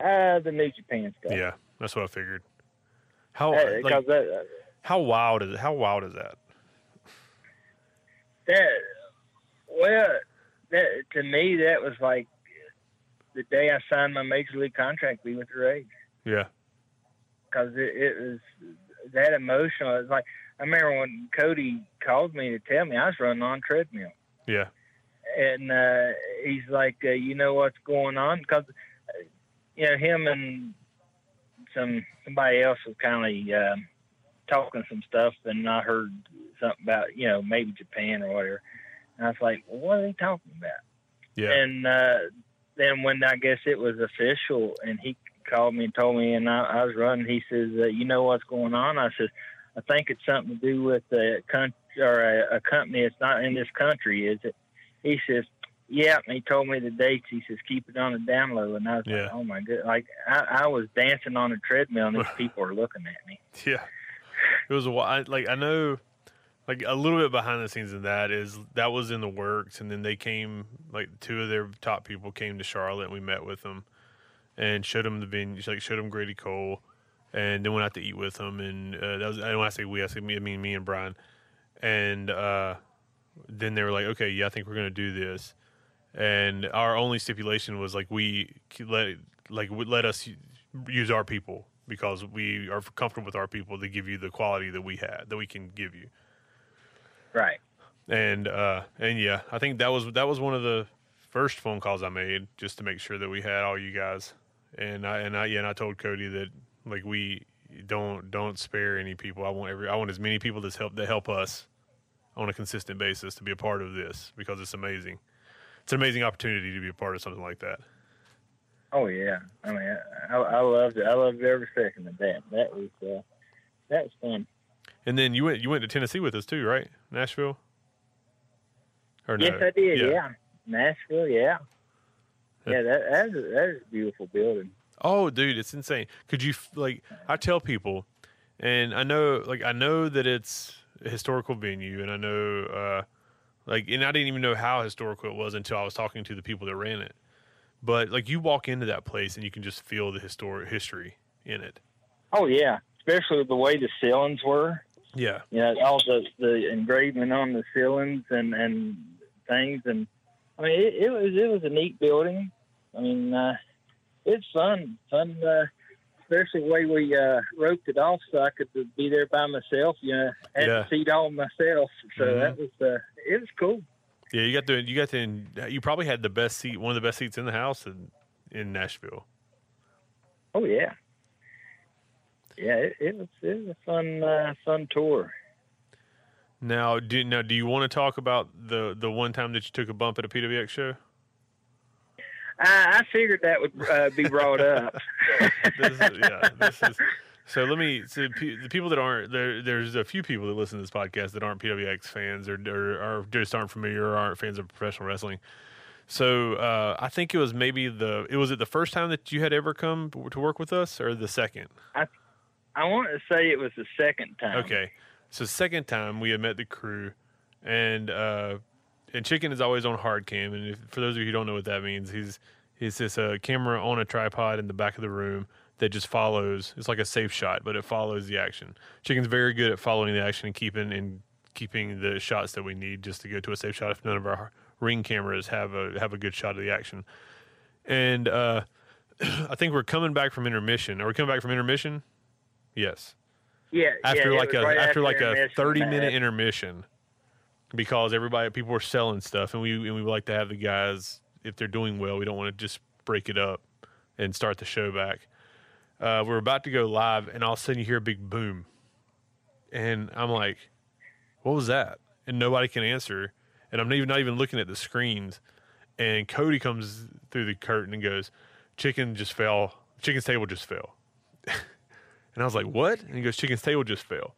Uh, the New Japan stuff. Yeah, that's what I figured. How Uh, like, that, how wild is it? How wild is that? that, well, that to me that was like the day I signed my major league contract. With the Rays Yeah, because it, it was that emotional. It's like I remember when Cody called me to tell me I was running on treadmill. yeah, and uh, he's like, uh, you know what's going on? Because uh, you know him and some somebody else was kind of um talking some stuff, and I heard something about you know maybe Japan or whatever. And I was like, well, what are they talking about? yeah, And uh, then when I guess it was official, and he called me and told me, and I, I was running. He says, uh, "You know what's going on?" I said, "I think it's something to do with a country or a, a company that's not in this country, is it?" He says, "Yeah." And he told me the dates. He says, "Keep it on the down low." And I was Yeah. like, "Oh my god!" Like I, I was dancing on a treadmill, and these (laughs) people are looking at me. yeah. It was a while. Like I know, like a little bit behind the scenes in that is that was in the works, and then they came. Like two of their top people came to Charlotte, and we met with them, and showed them the venue. Like showed them Grady Cole, and then went out to eat with them. And uh, that was. And when I say we, I say me. I mean me and Brian. And uh, then they were like, "Okay, yeah, I think we're gonna do this." And our only stipulation was like we let like let us use our people because we are comfortable with our people to give you the quality that we had that we can give you. Right. And uh and yeah, I think that was that was one of the first phone calls I made just to make sure that we had all you guys. And I and I yeah, and I told Cody that like we don't don't spare any people. I want every I want as many people to help that help us on a consistent basis to be a part of this because it's amazing. it's an amazing opportunity to be a part of something like that. Oh yeah, I mean, I, I loved it. I loved every second of that. That was uh, that was fun. And then you went you went to Tennessee with us too, right? Nashville. Or yes, no? I did. Yeah. Nashville. Yeah. Yeah, that that is, that is a beautiful building. Oh, dude, it's insane. Could you like? I tell people, and I know, like, I know that it's a historical venue, and I know, uh, like, and I didn't even know how historical it was until I was talking to the people that ran it. But like, you walk into that place and you can just feel the historic history in it. Oh yeah, especially the way the ceilings were. Yeah, You know, all the the engraving on the ceilings and and things, and I mean, it, it was it was a neat building. I mean, uh, it's fun, fun. Uh, especially the way we uh, roped it off, so I could be there by myself. You know, had Yeah. the seat all myself, so Mhm. that was uh, it was cool. yeah. You got the you got the you probably had the best seat, one of the best seats in the house in in Nashville. Oh yeah, yeah. It, it was it was a fun uh, fun tour. Now, do now do you want to talk about the the one time that you took a bump at a PWX show? I, I figured that would uh, be brought up. (laughs) this is, yeah, this is. So let me. So the people that aren't there, there's a few people that listen to this podcast that aren't PWX fans or or, or just aren't familiar or aren't fans of professional wrestling. So uh, I think it was maybe the. It was it the first time that you had ever come to work with us, or the second? I want to say it was the second time. Okay, so second time we had met the crew, and uh, and Chicken is always on hard cam. And if, for those of you who don't know what that means, he's he's this uh, camera on a tripod in the back of the room that just follows. It's like a safe shot, but it follows the action. Chicken's very good at following the action and keeping and keeping the shots that we need just to go to a safe shot. If none of our ring cameras have a have a good shot of the action, and uh, (clears throat) I think we're coming back from intermission. Are we coming back from intermission? Yes Yeah. after yeah, like a right after like a 30 minute intermission because everybody people were selling stuff and we and we like to have the guys if they're doing well we don't want to just break it up and start the show back. Uh, we're about to go live and all of a sudden you hear a big boom. And i'm like what was that? And nobody can answer. And i'm not even, not even looking at the screens. And cody comes through the curtain and goes chicken just fell. Chicken's table just fell. (laughs) And I was like, "What?" And he goes, "Chicken's table just fell."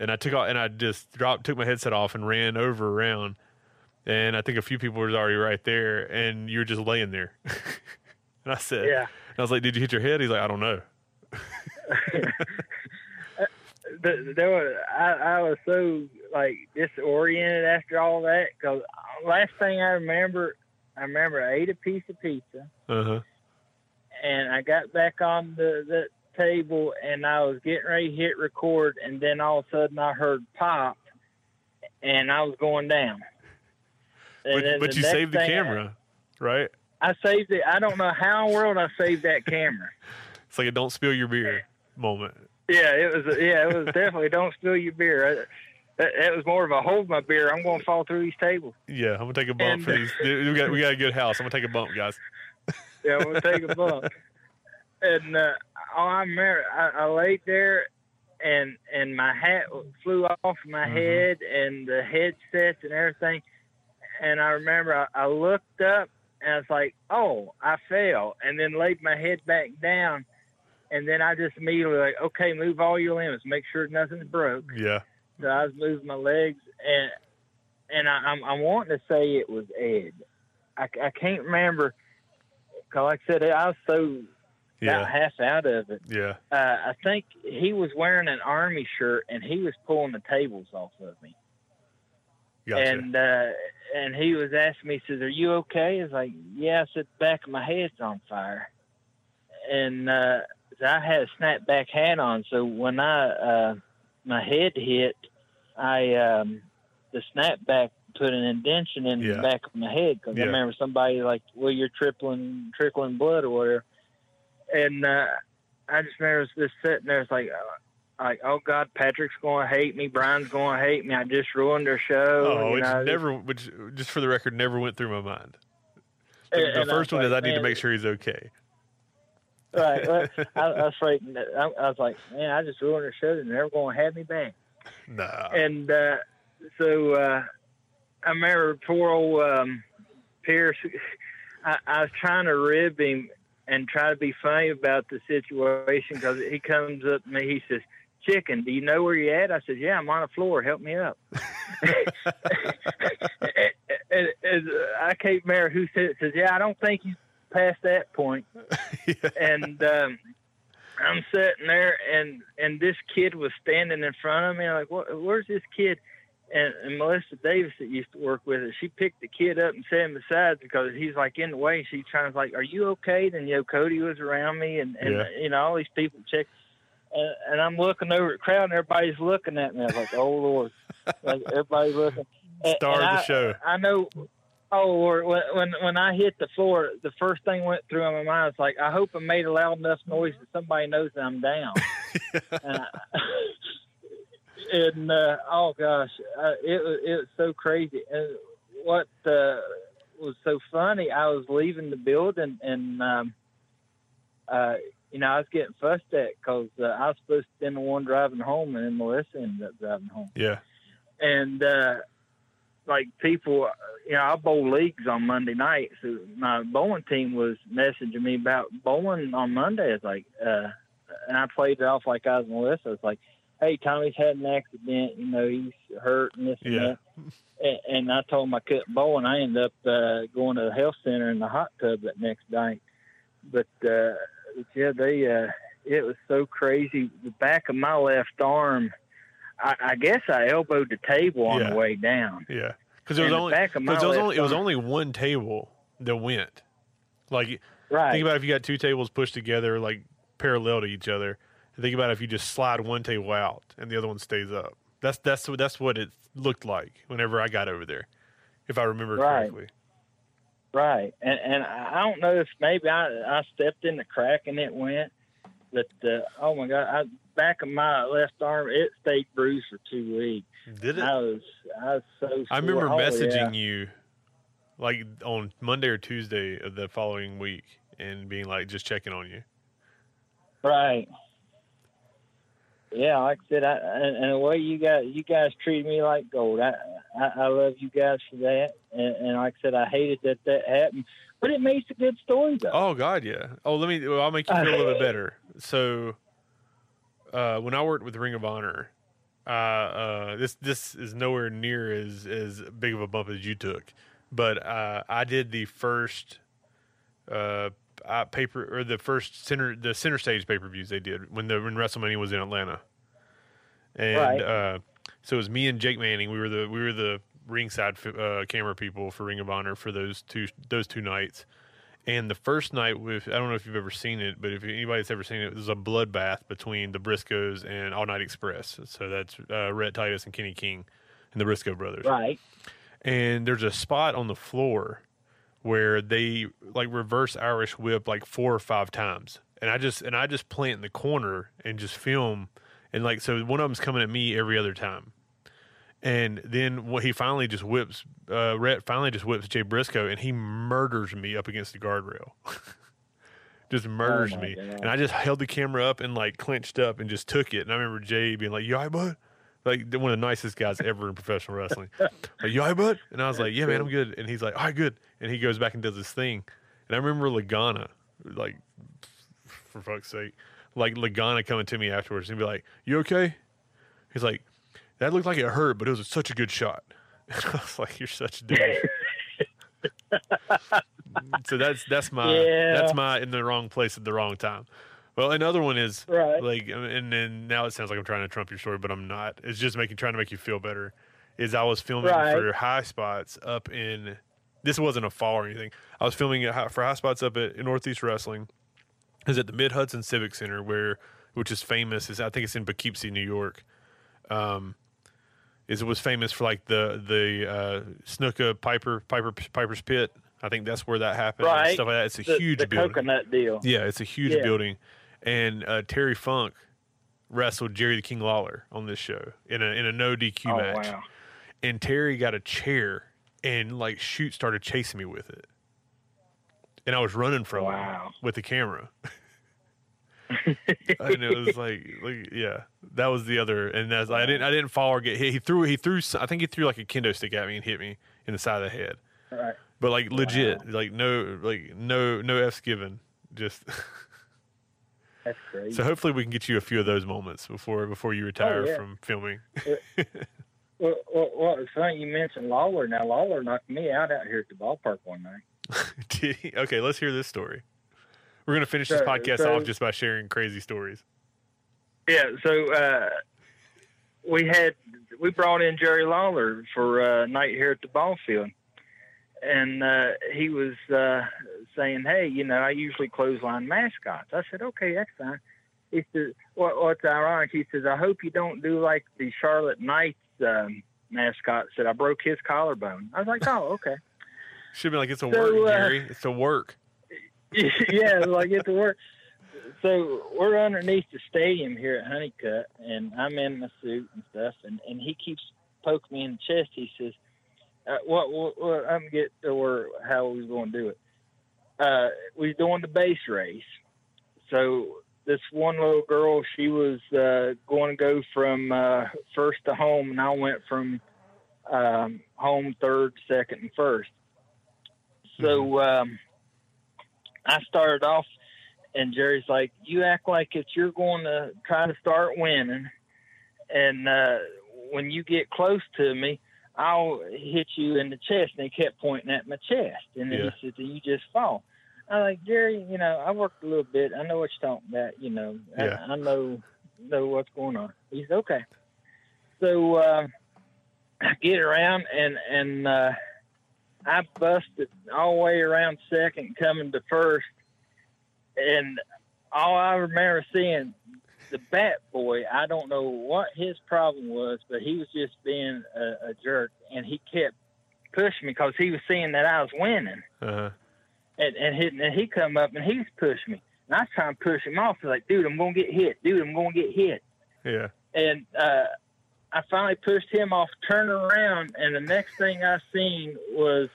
And I took off, and I just dropped, took my headset off, and ran over around. And I think a few people were already right there, and you were just laying there. (laughs) and I said, Yeah. and I was like, "Did you hit your head?" He's like, "I don't know." (laughs) there was I, I was so like disoriented after all that because last thing I remember, I remember I ate a piece of pizza Uh huh. and I got back on the, the table and I was getting ready to hit record and then all of a sudden I heard pop and I was going down. (laughs) And But, but you saved the thing I- camera, right? I saved it. I don't know how in the world I saved that camera. (laughs) It's like a "don't spill your beer" moment. Yeah, it was. Yeah, it was definitely. Don't spill your beer. That, was more of a hold my beer. I'm going to fall through these tables. Yeah, I'm gonna take a bump And- for these. We got we got a good house. I'm gonna take a bump, guys. (laughs) Yeah, I'm going to take a bump. And uh, all I remember, I, I laid there, and and my hat flew off my Mhm. head, and the headsets and everything. And I remember I, I looked up, and I was like, "Oh, I fell," and then laid my head back down. And then I just immediately like, okay, move all your limbs, make sure nothing's broke. Yeah. So I was moving my legs, and and I, I'm I'm wanting to say it was Ed. I, I can't remember. Cause like I said, I was so about Yeah. half out of it. Yeah. Uh, I think he was wearing an army shirt, and he was pulling the tables off of me. Gotcha. And uh, and he was asking me, he says, "Are you okay?" I was like, "Yeah." I said, "The back of my head's on fire," and uh, I had a snapback hat on, so when I uh, my head hit, I um, the snapback put an indention in Yeah. the back of my head because Yeah. I remember somebody like, "Well, you're trickling trickling blood or whatever," and uh, I just remember just sitting there, it's like. Uh, like, oh God, Patrick's going to hate me. Brian's going to hate me. I just ruined their show. oh, know, never, which just for the record, never went through my mind. The, the first one is I like, need to make sure he's okay. Right. Well, (laughs) I, I was like, I, I was like, man, I just ruined their show. And they're never going to have me back. Nah. And uh, so uh, I remember poor old um, Pierce, (laughs) I, I was trying to rib him and try to be funny about the situation because he comes up to me. He says, "Chicken, do you know where you're at?" I said, "Yeah, I'm on the floor. Help me up." (laughs) and, and, I can't remember who said it. Says, "Yeah, I don't think he's past that point." (laughs) yeah. And um, I'm sitting there, and and this kid was standing in front of me. I'm like, what, "Where's this kid?" And, and Melissa Davis that used to work with us, she picked the kid up and set him aside because he's like in the way. She's trying to like, "Are you okay?" Then you know, Cody was around me, and and Yeah. you know all these people check. And, and I'm looking over at the crowd, and everybody's looking at me. I was like, "Oh Lord!" Like everybody's looking. And- Star and of the I- show. I know. Oh Lord! When, when when I hit the floor, the first thing went through my mind was like, I hope I made a loud enough noise that somebody knows that I'm down. (laughs) and I, and uh, oh gosh, uh, it was it was so crazy. And what uh, was so funny, I was leaving the building, and um, uh, you know I was getting fussed at because uh, I was supposed to be the one driving home, and then Melissa ended up driving home Yeah. and uh like people you know i bowl leagues on monday night so my bowling team was messaging me about bowling on monday it's like uh and i played it off like i was melissa it's like hey tommy's had an accident you know he's hurt and this and that and, and i told him i couldn't bowl and i ended up uh going to the health center in the hot tub that next night but uh yeah they uh it was so crazy the back of my left arm I, I guess I elbowed the table on Yeah. the way down. Yeah. Because it was And only back of my because it was only it was only one table that went. Like Right. think about if you got two tables pushed together like parallel to each other. Think about if you just slide one table out and the other one stays up. That's that's what that's what it looked like whenever I got over there, if I remember Right. correctly. Right. And and I don't know if maybe I I stepped in the crack and it went, but uh, oh my god, I, back of my left arm it stayed bruised for two weeks. Did it? I was I was so. I remember Oh, messaging yeah. you like on Monday or Tuesday of the following week and being like just checking on you. Right. Yeah, like I said, I, and, and the way you guys you guys treated me like gold, I I, I love you guys for that. And, and like I said, I hated that that happened, but it makes a good story though. Oh God, yeah. Oh, let me. Well, I'll make you feel a little bit (laughs) better. So, uh, when I worked with Ring of Honor, uh, uh, this this is nowhere near as as big of a bump as you took, but uh, I did the first uh, uh, paper or the first center the center stage pay per views they did when the when WrestleMania was in Atlanta, and Right. uh, so it was me and Jake Manning. We were the we were the ringside uh, camera people for Ring of Honor for those two those two nights. And the first night with I don't know if you've ever seen it, but if anybody's ever seen it, it was a bloodbath between the Briscoes and All Night Express. So that's uh, Rhett Titus and Kenny King and the Briscoe brothers Right. and there's a spot on the floor where they like reverse Irish whip like four or five times, and I just and I just plant in the corner and just film, and like so one of them's coming at me every other time, and then what he finally just whips, uh, Rhett finally just whips Jay Briscoe, and he murders me up against the guardrail. (laughs) Just murders my me, God. and I just held the camera up and like clenched up and just took it. And I remember Jay being like, "You all right, bud?" Like one of the nicest guys ever in professional wrestling. Like, you all right, bud? And I was like, yeah, man, I'm good. And he's like, all right, good. And he goes back and does his thing. And I remember Lagana, like, for fuck's sake, like Lagana coming to me afterwards and be like, you okay? He's like, that looked like it hurt, but it was such a good shot. (laughs) And I was like, you're such a dude. (laughs) so that's that's my Yeah. that's my in the wrong place at the wrong time. Well, another one is Right. like, and then now it sounds like I'm trying to trump your story, but I'm not. It's just making trying to make you feel better. Is I was filming Right. for high spots up in. This wasn't a fall or anything. I was filming it hi- for high spots up at in Northeast Wrestling. Is at the Mid Hudson Civic Center, where which is famous. Is I think it's in Poughkeepsie, New York. Um, is it was famous for like the the uh, Snuka Piper Piper Piper's Pit. I think that's where that happened. and Right. stuff like that. It's a The, huge the building. coconut deal. Yeah, it's a huge Yeah. building, and uh, Terry Funk wrestled Jerry the King Lawler on this show in a in a no DQ oh match, wow. and Terry got a chair and like shoot started chasing me with it, and I was running from Wow. him with the camera. (laughs) (laughs) and it was like, like, yeah, that was the other, and that's I didn't I didn't fall or get hit. He threw he threw I think he threw like a kendo stick at me and hit me in the side of the head. Right. but like legit, like no, like no, no f's given. Just (laughs) That's crazy. so hopefully we can get you a few of those moments before before you retire Oh, yeah. from filming. (laughs) well, well, well, it's funny you mentioned Lawler. Now Lawler knocked me out out here at the ballpark one night. (laughs) Did he? Okay, let's hear this story. We're gonna finish this podcast so- off just by sharing crazy stories. Yeah, so uh, we had we brought in Jerry Lawler for uh, night here at the ball field, and uh, he was uh, saying, "Hey, you know, I usually clothesline mascots." I said, "Okay, that's fine." He says, what, "What's ironic?" He says, "I hope you don't do like the Charlotte Knights um, mascot." Said I broke his collarbone. I was like, "Oh, (laughs) okay." Should be like it's a So, work, uh, Gary. It's a work. (laughs) yeah, like it's a work. So we're underneath the stadium here at Honeycutt, and I'm in my suit and stuff, and, and he keeps poking me in the chest. He says, uh, "What? What? what I'm get to where how we was going to do it. Uh, we was doing the base race. So this one little girl, she was uh, going to go from uh, first to home, and I went from um, home third, second, and first. So um, I started off, and Jerry's like, "You act like it's you're going to try to start winning, and uh, when you get close to me, I'll hit you in the chest." And he kept pointing at my chest, and then Yeah. he said, "You just fall." I'm like, Jerry, you know, I worked a little bit. I know what you're talking about. You know, Yeah. I, I know know what's going on. He's okay. So uh, I get around and and uh, I busted all the way around second, coming to first, and all I remember seeing the bat boy. I don't know what his problem was, but he was just being a, a jerk, and he kept pushing me because he was seeing that I was winning, Uh-huh. And and he, and he come up and he's pushing me, and I was trying to push him off. He's like, dude, I'm gonna get hit, dude, I'm gonna get hit Yeah. and uh, I finally pushed him off, turned around, and the next thing I seen was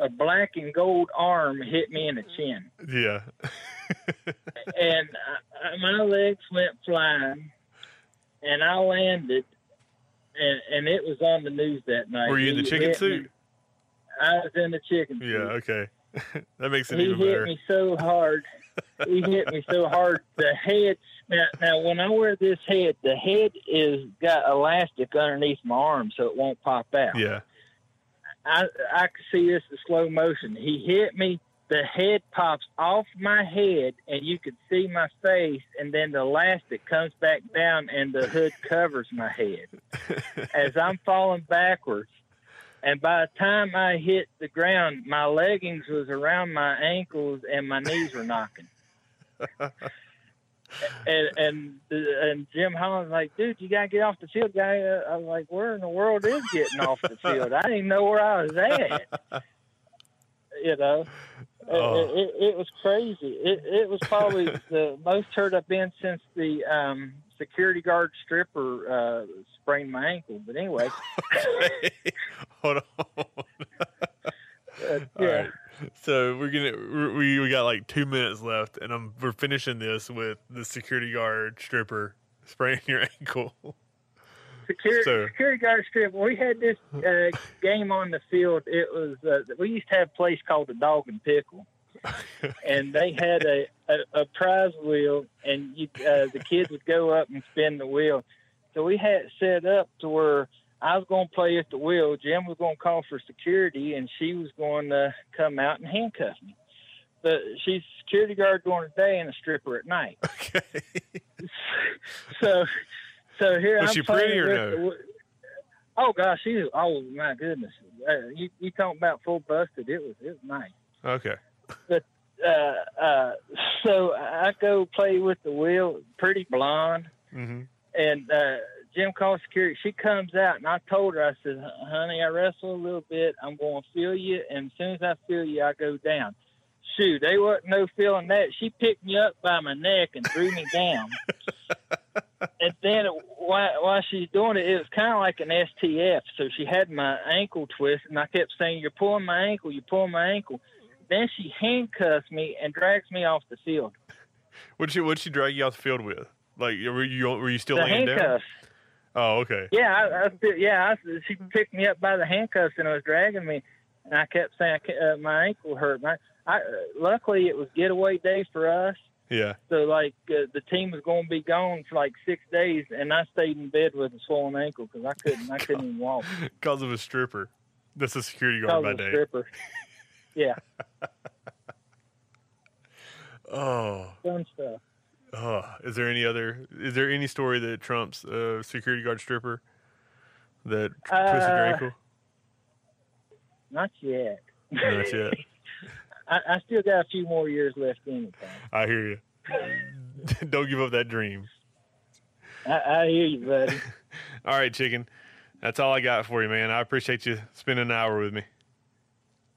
a black and gold arm hit me in the chin, Yeah. (laughs) and uh, my legs went flying, and I landed, and and it was on the news that night. Were you in the chicken hit me- suit? I was in the chicken suit. Yeah. suit. Okay. (laughs) that makes it he even hit me so hard. he hit me so hard. The head. Now, now, when I wear this head, the head is got elastic underneath my arm, so it won't pop out. Yeah. I I could see this in slow motion. He hit me. The head pops off my head, and you could see my face, and then the elastic comes back down, and the hood covers my head (laughs) as I'm falling backwards. And by the time I hit the ground, my leggings was around my ankles, and my knees were knocking. (laughs) and and and Jim Holland's like, dude, you gotta get off the field, guy. Uh, I'm like, where in the world is getting off the field? I didn't know where I was at. (laughs) You know, It- Oh. it, it, it was crazy. It it was probably the most hurt I've been since the um, security guard stripper uh, sprained my ankle. But anyway, (laughs) Hold on. (laughs) uh, yeah. right. So we're gonna we we got like two minutes left, and I'm we're finishing this with the security guard stripper spraining your ankle. Security, So- security guard stripper. We had this uh, game on the field. It was uh, we used to have a place called the Dog and Pickle, and they had a, a, a prize wheel, and you, uh, the kids would go up and spin the wheel. So we had it set up to where I was going to play at the wheel. Jim was going to call for security, and she was going to come out and handcuff me. But she's a security guard during the day and a stripper at night. (laughs) Okay. (laughs) so so here Was I'm she pretty or no? the oh gosh, she was, oh my goodness. Uh, you you talking about full busted? It was it was nice. Okay. Uh, uh, so I go play with the wheel, pretty blonde, hmm and uh, Jim calls security. She comes out, and I told her, I said, "Honey, I wrestle a little bit. I'm going to feel you, and as soon as I feel you, I go down." Shoot, they wasn't no feeling that. She picked me up by my neck and threw me down. (laughs) and then while, while she's doing it, it was kind of like an STF. So she had my ankle twist, and I kept saying, "You're pulling my ankle. You're pulling my ankle." Then she handcuffs me and drags me off the field. What'd she What'd she drag you off the field with? Like were you were you still the laying down? Oh, okay. Yeah, I, I yeah. I, she picked me up by the handcuffs and was dragging me, and I kept saying I uh, my ankle hurt. My, I, uh, luckily, it was getaway day for us, Yeah. so like uh, the team was going to be gone for like six days, and I stayed in bed with a swollen ankle because I couldn't, I couldn't even walk. (laughs) Because of a stripper. That's a security guard by day. stripper. (laughs) Yeah, (laughs) Oh. fun stuff. Oh. Is there any other? Is there any story that trumps a security guard stripper that tr- twisted your Uh, ankle? Not yet. Not yet. (laughs) I, I still got a few more years left in it. I hear you. (laughs) Don't give up that dream. I, I hear you, buddy. All right, chicken. That's all I got for you, man. I appreciate you spending an hour with me.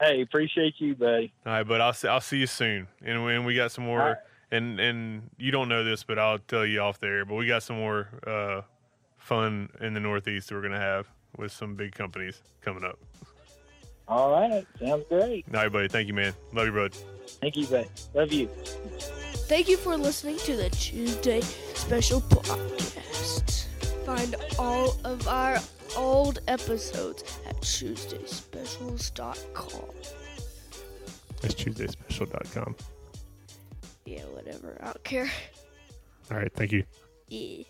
Hey, appreciate you, buddy. All right, but I'll see, I'll see you soon. And when we got some more, All right. and and you don't know this, but I'll tell you off there. But we got some more uh, fun in the Northeast we're gonna have with some big companies coming up. All right, sounds great. All right, buddy. Thank you, man. Love you, bud. Thank you, buddy. Love you. Thank you for listening to the Tuesday Special Podcast. Find all of our old episodes at TuesdaySpecials.com. That's TuesdaySpecial.com. Yeah, whatever. I don't care. All right. Thank you. Yeah.